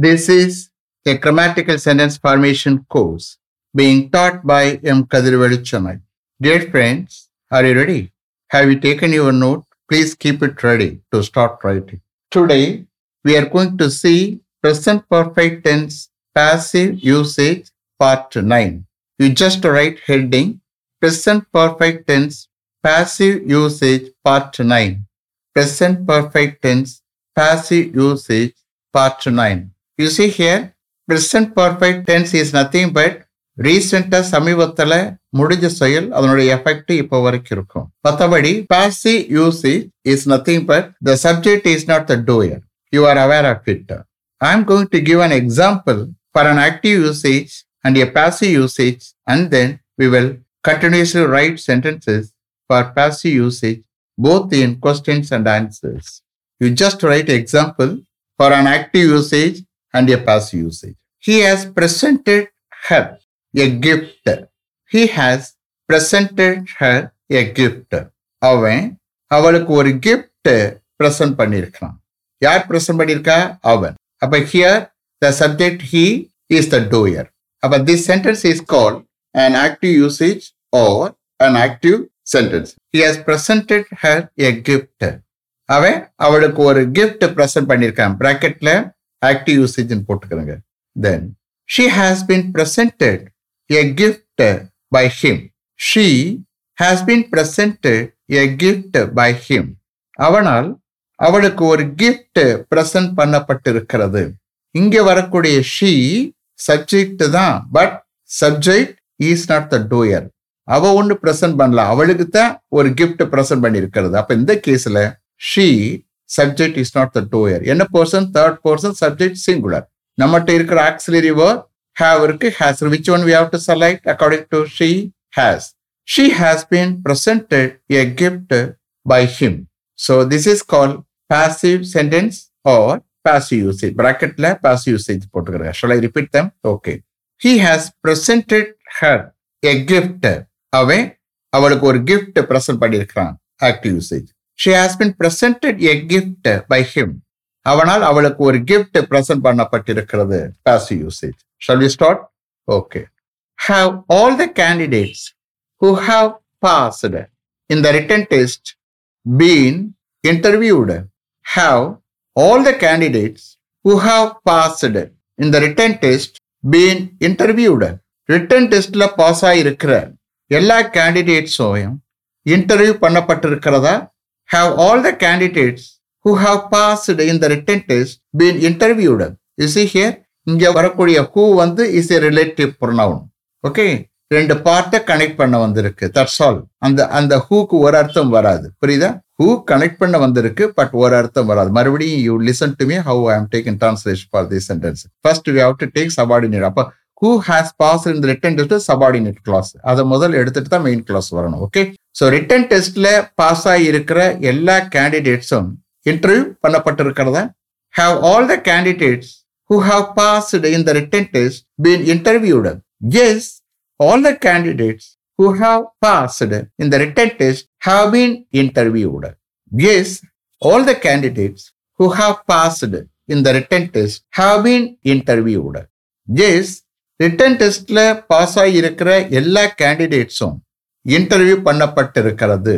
This is a grammatical sentence formation course being taught by M. Kadirvelu Chennai. Dear friends, are you ready? Have you taken your note? Please keep it ready to start writing. Today, we are going to see present perfect tense passive usage part 9. You just write heading present perfect tense passive usage part 9. Present perfect tense passive usage part 9. You see here, present perfect tense is nothing but ரீசெண்டா சமீபத்துல முடிஞ்ச செயல் அதனுடைய effect இப்போ வரைக்கும் இருக்கும் மற்றபடி passive usage is nothing but the subject is not the doer you are aware of it I am going to give an example for an active usage and a passive usage and then we will continuously write sentences for passive usage both in questions and answers. You just write example for an active usage and a passive usage. He has presented her a gift. He has presented her a gift. அவன் அவளுக்கு ஒரு gift present பண்ணியிருக்கான் யார் present பண்ணியிருக்கா அவன் அப்ப here the subject he is the doer அப்ப this sentence is called an active usage or an active sentence. He has presented her a gift. அவன் அவளுக்கு ஒரு gift present பண்ணியிருக்கான் பிராக்கெட்ல active usage போட்டுக்கிறேங்க. Then she has been presented a gift by him she has been presented a gift by him அவனால் அவளுக்கு ஒரு gift present பண்ணப்பட்டிருக்கிறது. இங்கே வரக்கூடிய ஷீ சப்ஜெக்ட் தான் but subject is not the doer அவ ஒன்று பிரசன்ட் பண்ணல அவளுக்கு தான் ஒரு கிஃப்ட் பிரசன்ட் பண்ணியிருக்கிறது அப்போ இந்த கேஸில் she subject is not the doer என்ன person third person subject singular நம்மகிட்ட இருக்கிற ஆக்சிலரி வேர்ட் ஹேவ் இருக்கு has which one we have to select according to she has she has been presented a gift by him so this is call passive sentence or passive usage பிராக்கெட்ல passive usage போட்டுக்கிறேன். Shall I repeat them okay he has presented her a gift அவன் அவளுக்கு ஒரு gift present பண்ணியிருக்கிறான். Active usage she has been presented a gift by him அவனால் அவளுக்கு ஒரு gift present பண்ணப்பட்டிருக்கிறது. Passive usage shall we start okay have all the candidates who have passed in the written test been interviewed have all the candidates who have passed in the written test been interviewed written டெஸ்ட்ல pass ஆகிருக்கிற எல்லா கேண்டிடேட்ஸையும் interview பண்ணப்பட்டிருக்கிறதா? Have all the candidates who passed in in the written test interviewed? You see here இங்கே வரக்கூடிய who வந்து is a relative pronoun okay ரெண்டு பார்ட்டை கனெக்ட் பண்ண வந்திருக்கு. தட்ஸ் ஆல் அந்த அந்த ஹூக்கு ஒரு அர்த்தம் வராது. புரியுதா? ஹூ கனெக்ட் பண்ண வந்திருக்கு பட் ஒரு அர்த்தம் வராது. மறுபடியும் you listen to me how I am take in translation for the sentence first we have to take subordinate அப்போ ஹூ ஹாஸ் பாஸ் இந்த ரிட்டன் டெஸ்ட் சபார்டினேட் கிளாஸ் அதை முதல் எடுத்துட்டு தான் மெயின் கிளாஸ் வரணும் ஓகே ஸோ ரிட்டன் டெஸ்ட்ல pass ஆகியிருக்கிற எல்லா கேண்டிடேட்ஸும் interview பண்ணப்பட்டிருக்கிறத have all the candidates who have passed இந்த written test been interviewed yes all the candidates who have passed இந்த written test have been interviewed yes all the candidates who have passed இந்த written test have been interviewed yes written டெஸ்ட்ல pass ஆகி இருக்கிற எல்லா கேண்டிடேட்ஸும் interview பண்ணப்பட்டிருக்கிறது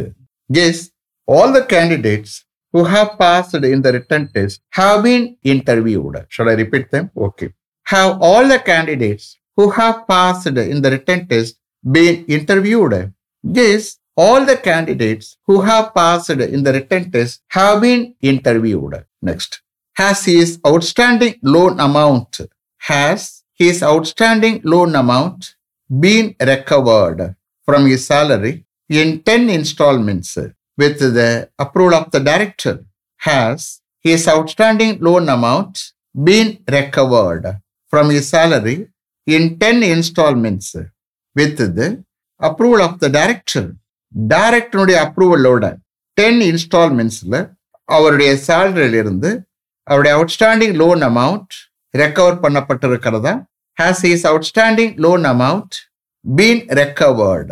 yes all the candidates who have passed in the written test have been interviewed. Shall I repeat them? Okay. Have all the candidates who have passed in the written test been interviewed? Yes, all the candidates who have passed in the written test have been interviewed. Next. Has his outstanding loan amount, has his outstanding loan amount been recovered from his salary in 10 installments with the approval of the director? Has his outstanding loan amount been recovered from his salary in 10 installments with the approval of the director. டைரக்டருடைய அப்ரூவலோட ten இன்ஸ்டால்மெண்ட்ஸில் அவருடைய சேலரியிலிருந்து அவருடைய outstanding loan amount recover பண்ணப்பட்டிருக்கிறதா has his outstanding loan amount been recovered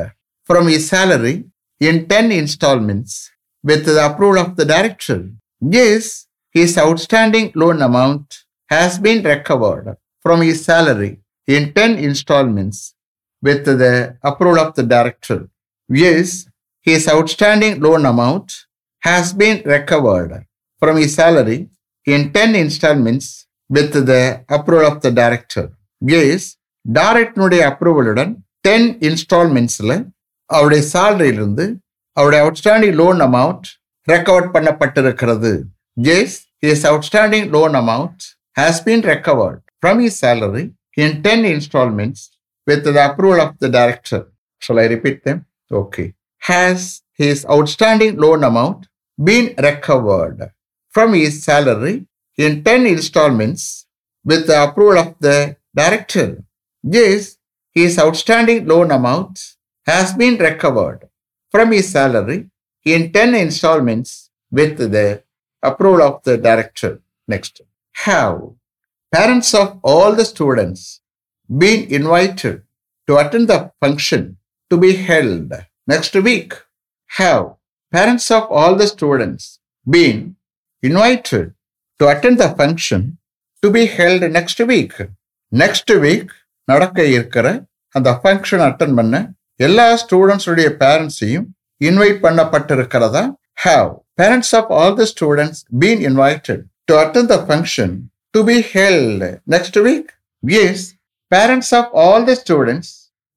from his salary in 10 installments with the approval of the director? Yes, his outstanding loan amount has been recovered from his salary in 10 installments with the approval of the director. Yes, his outstanding loan amount has been recovered from his salary in 10 installments with the approval of the director. Yes, டைரக்டனுடைய அப்ரூவலுடன் ten இன்ஸ்டால்மெண்ட்ஸில் அவருடைய சேலரியிலிருந்து அவருடைய outstanding loan amount recover பண்ணப்பட்டிருக்கிறது as his outstanding loan amount has been recovered from his salary in ten installments with the approval of the director. Shall I repeat them? Okay. Has his outstanding loan amount been recovered from his salary in 10 installments with the approval of the director? Yes, his outstanding loan amount has been recovered from his salary in 10 installments with the approval of the director. Next. Have parents of all the students been invited to attend the function to be held next week? Have parents of all the students been invited to attend the function to be held next week? Next week நடக்க இருக்கிற அந்த function attend பண்ண எல்லா ஸ்டூடெண்ட்ஸுடைய பேரண்ட்ஸையும் invite பண்ணப்பட்டிருக்கிறதா have parents of all the students been invited to attend the function to be held next week yes parents of all the students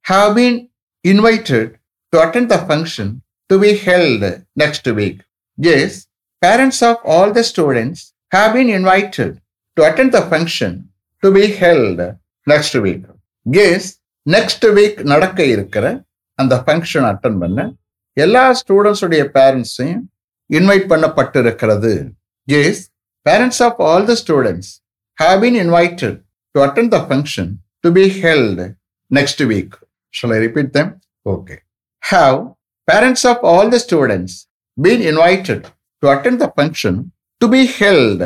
have been invited to attend the function to be held next week yes parents of all the students have been invited to attend the function to be held next week yes next week நடக்க இருக்கிற அந்த function attend பண்ண எல்லா ஸ்டூடெண்ட்ஸுடைய பேரண்ட்ஸையும் invite பண்ணப்பட்டிருக்கிறது yes parents of all the students have been invited to attend the function to be held next week shall I repeat them okay have parents of all the students been invited to attend the function to be held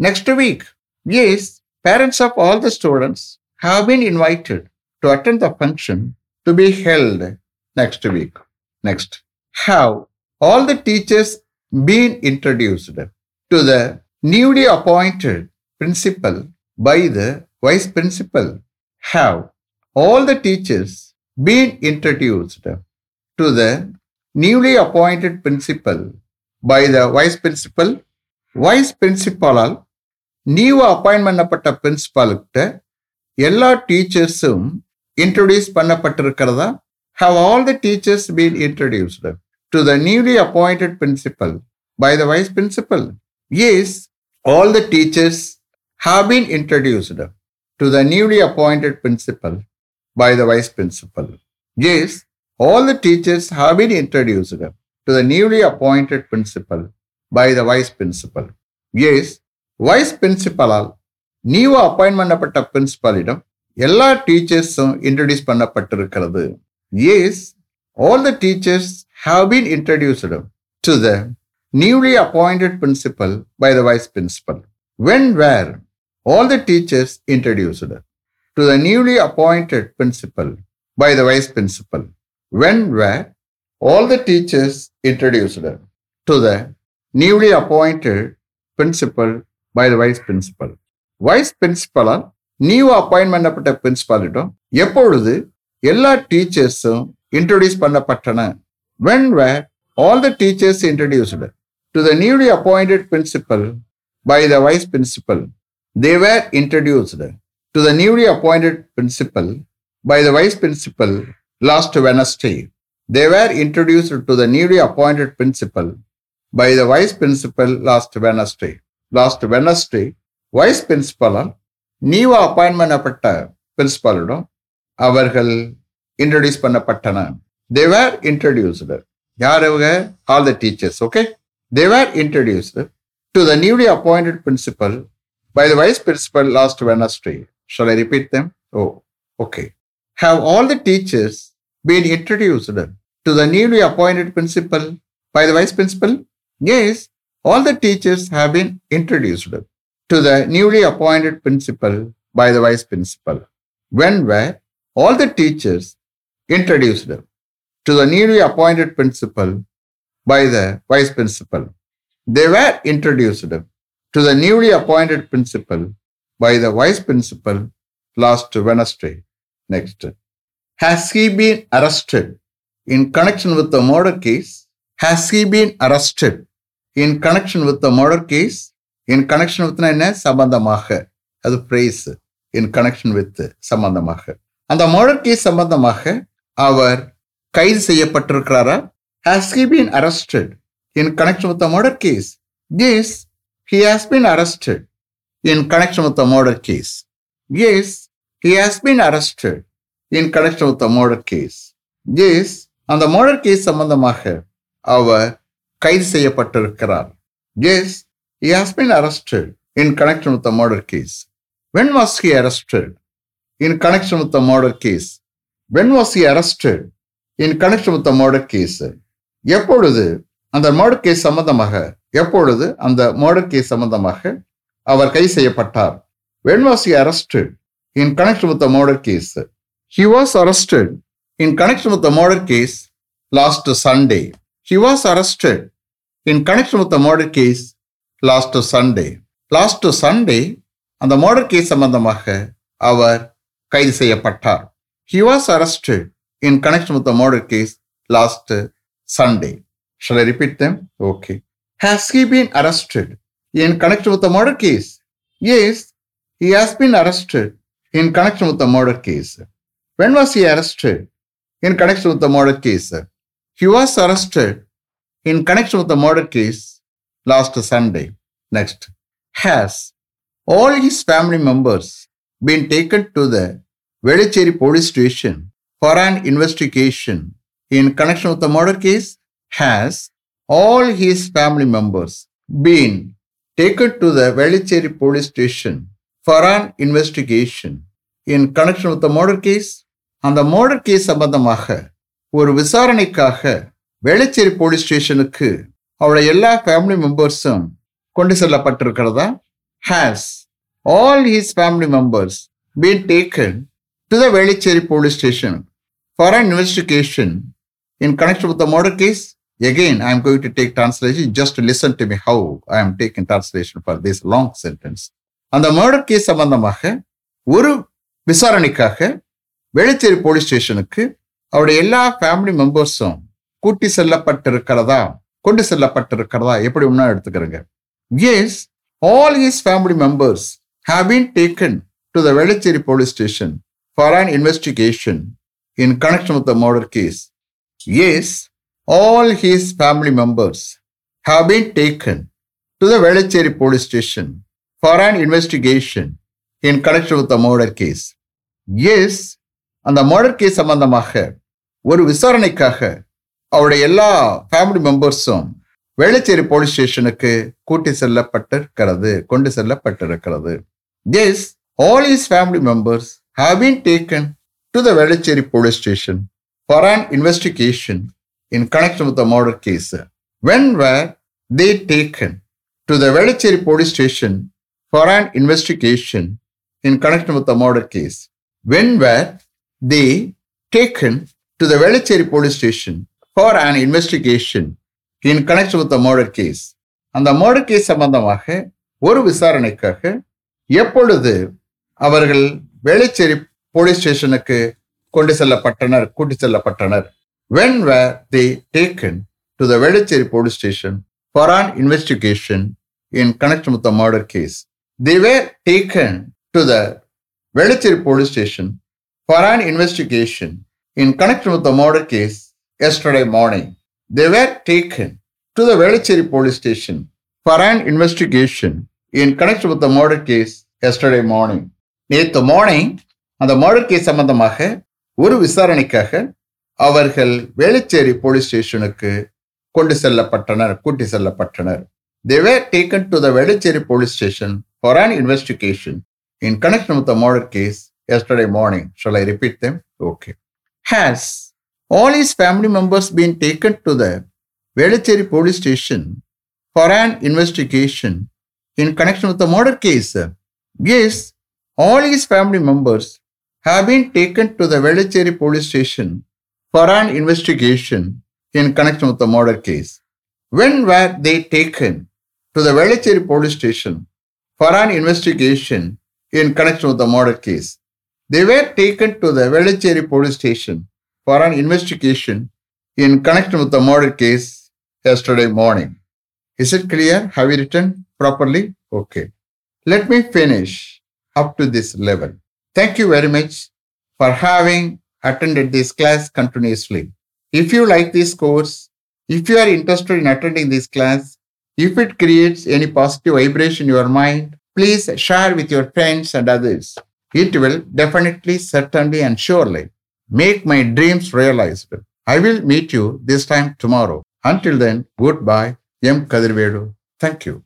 next week. Yes, parents of all the students have been invited to attend the function to be held next week. Next. Have all the teachers been introduced to the newly appointed principal by the vice principal? have all the teachers been introduced to the newly appointed principal by the vice principal? Vice principal new appoint பண்ணப்பட்ட பிரின்சிபால்கிட்ட எல்லா டீச்சர்ஸும் introduce பண்ணப்பட்டிருக்கிறதா have all the teachers been introduced to the newly appointed principal by the vice principal as all the teachers have been introduced to the newly appointed principal by the vice principal. Yes, all the teachers have been introduced to the newly appointed principal by the vice principal. Yes, vice பிரின்சிபலால் new appoint பண்ணப்பட்ட பிரின்சிபாலிடம் எல்லா டீச்சர்ஸும் introduce பண்ணப்பட்டிருக்கிறது yes all the teachers have been introduced to the newly appointed principal by the vice principal when were all the teachers introduced to the newly appointed principal by the vice principal when were all the teachers introduced to the newly appointed principal by the vice principal vice பிரின்சிபலால் new appointment பண்ணப்பட்ட பிரின்சிபாலிடம் எப்பொழுது எல்லா டீச்சர்ஸும் introduce பண்ணப்பட்டன when were all the teachers introduced to the newly appointed principal by the vice principal they were introduced to the newly appointed principal by the vice principal last Wednesday they were introduced to the newly appointed principal by the vice principal last Wednesday Last Wednesday, vice principal new appoint பண்ணப்பட்ட பிரின்சிபாலிடம் அவர்கள் introduce பண்ணப்பட்டன they were introduced யார் அவங்க all the teachers okay they were introduced to the newly appointed principal by the vice principal last Wednesday. Shall I repeat them? Oh, okay. Have all the teachers been introduced to the newly appointed principal by the vice principal? Yes, all the teachers have been introduced to the newly appointed principal by the vice principal. When were all the teachers introduced to the newly appointed principal by the vice principal? They were introduced to the newly appointed principal by the vice principal last Wednesday. Next. Has he been arrested in connection with the murder case? Has he been arrested in connection with the murder case in connection வித்னா என்ன? சம்பந்தமாக. அது phrase in connection with சம்பந்தமாக. அந்த murder case சம்பந்தமாக அவர் கைது செய்யப்பட்டிருக்கிறாரா? Has he been arrested in connection with the murder case yes he has been arrested in connection with the murder case yes he has been arrested in connection with the murder case yes அந்த murder case சம்பந்தமாக அவர் கைது செய்யப்பட்டிருக்கிறார் yes he has been arrested in connection with the murder case. When was he arrested? In connection with the murder case. When was he arrested? In connection with the murder case. எப்பொழுது அந்த murder case சம்பந்தமாக எப்பொழுது அந்த murder case சம்பந்தமாக அவர் கைது செய்யப்பட்டார் when was he arrested in connection with the murder case he was arrested in connection with the murder case last sunday he was arrested in connection with the murder case last Sunday last Sunday அந்த murder case சம்பந்தமாக அவர் கைது செய்யப்பட்டார் he was arrested in connection with the murder case last Sunday shall I repeat them okay has he been arrested in connection with the murder case as he has been arrested in connection with the murder case when was he arrested in connection with the murder case he was arrested In connection with the murder case last Sunday. Next. Has all his family members been taken to the Velicheri police station for an investigation in connection with the murder case? Has all his family members been taken to the Velicheri police station for an investigation in connection with the murder case? அந்த murder case சம்பந்தமாக ஒரு விசாரணைக்காக Velachery police ஸ்டேஷனுக்கு அவருடைய எல்லா family மெம்பர்ஸும் கொண்டு செல்லப்பட்டிருக்கிறதா? Has all his family members been taken to the Velachery police station for an investigation in connection with the murder case again i am going to take translation. Just to listen to me how i am taking translation for this long sentence. அந்த murder case சம்பந்தமாக ஒரு விசாரணைக்காக Velachery police ஸ்டேஷனுக்கு அவருடைய எல்லா family மெம்பர்ஸும் கூட்டி செல்லப்பட்டிருக்கிறதா? கொண்டு செல்லப்பட்டிருக்கிறதா? எப்படி ஒன்றா எடுத்துக்கிறேங்க. Yes all his family members have been taken to the Velachery police station for an investigation in connection with the murder case yes all his family members have been taken to the Velachery police station for an investigation in connection with the murder case yes அந்த murder case சம்பந்தமாக ஒரு விசாரணைக்காக அவருடைய எல்லா family மெம்பர்ஸும் Velachery police ஸ்டேஷனுக்கு கூட்டி செல்லப்பட்டிருக்கிறது கொண்டு செல்லப்பட்டிருக்கிறது. This all his family members have been taken to the Velachery police station for an investigation in connection with the murder case when were they taken to the Velachery police station for an investigation in connection with the murder case when were they taken to the Velachery police station for an investigation in connection with murder case அந்த murder case சம்பந்தமாக ஒரு விசாரணைக்காக எப்பொழுது அவர்கள் Velachery police ஸ்டேஷனுக்கு கொண்டு செல்லப்பட்டனர் கூட்டி செல்லப்பட்டனர்? When were they taken to the Velachery police station for an investigation in connection with murder case they were taken to the Velachery police station for an investigation in connection with murder case yesterday morning They were taken to the Velichery police station for an investigation in connection with the murder case yesterday morning. நேற்று morning அந்த murder case சம்பந்தமாக ஒரு விசாரணைக்காக அவர்கள் Velachery police ஸ்டேஷனுக்கு கொண்டு செல்லப்பட்டனர் கூட்டி செல்லப்பட்டனர் they were taken to the Velachery police station for and investigation in connection with the murder case yesterday morning shall I repeat them okay has all his family members being taken to the Velicheri police station for an investigation in connection with the murder case? Yes, all his family members have been taken to the Velicheri police station for an investigation in connection with the murder case. When were they taken to the Velicheri police station for an investigation in connection with the murder case. They were taken to the Velachery police station for an investigation in connection with the murder case yesterday morning. Is it clear? Have you written properly? Okay. Let me finish up to this level. Thank you very much for having attended this class continuously. If you like this course, if you are interested in attending this class, if it creates any positive vibration in your mind, please share with your friends and others. It will definitely, certainly, and surely make my dreams realized. I will meet you this time tomorrow. Until then, goodbye. M. Kadirvedu. Thank you.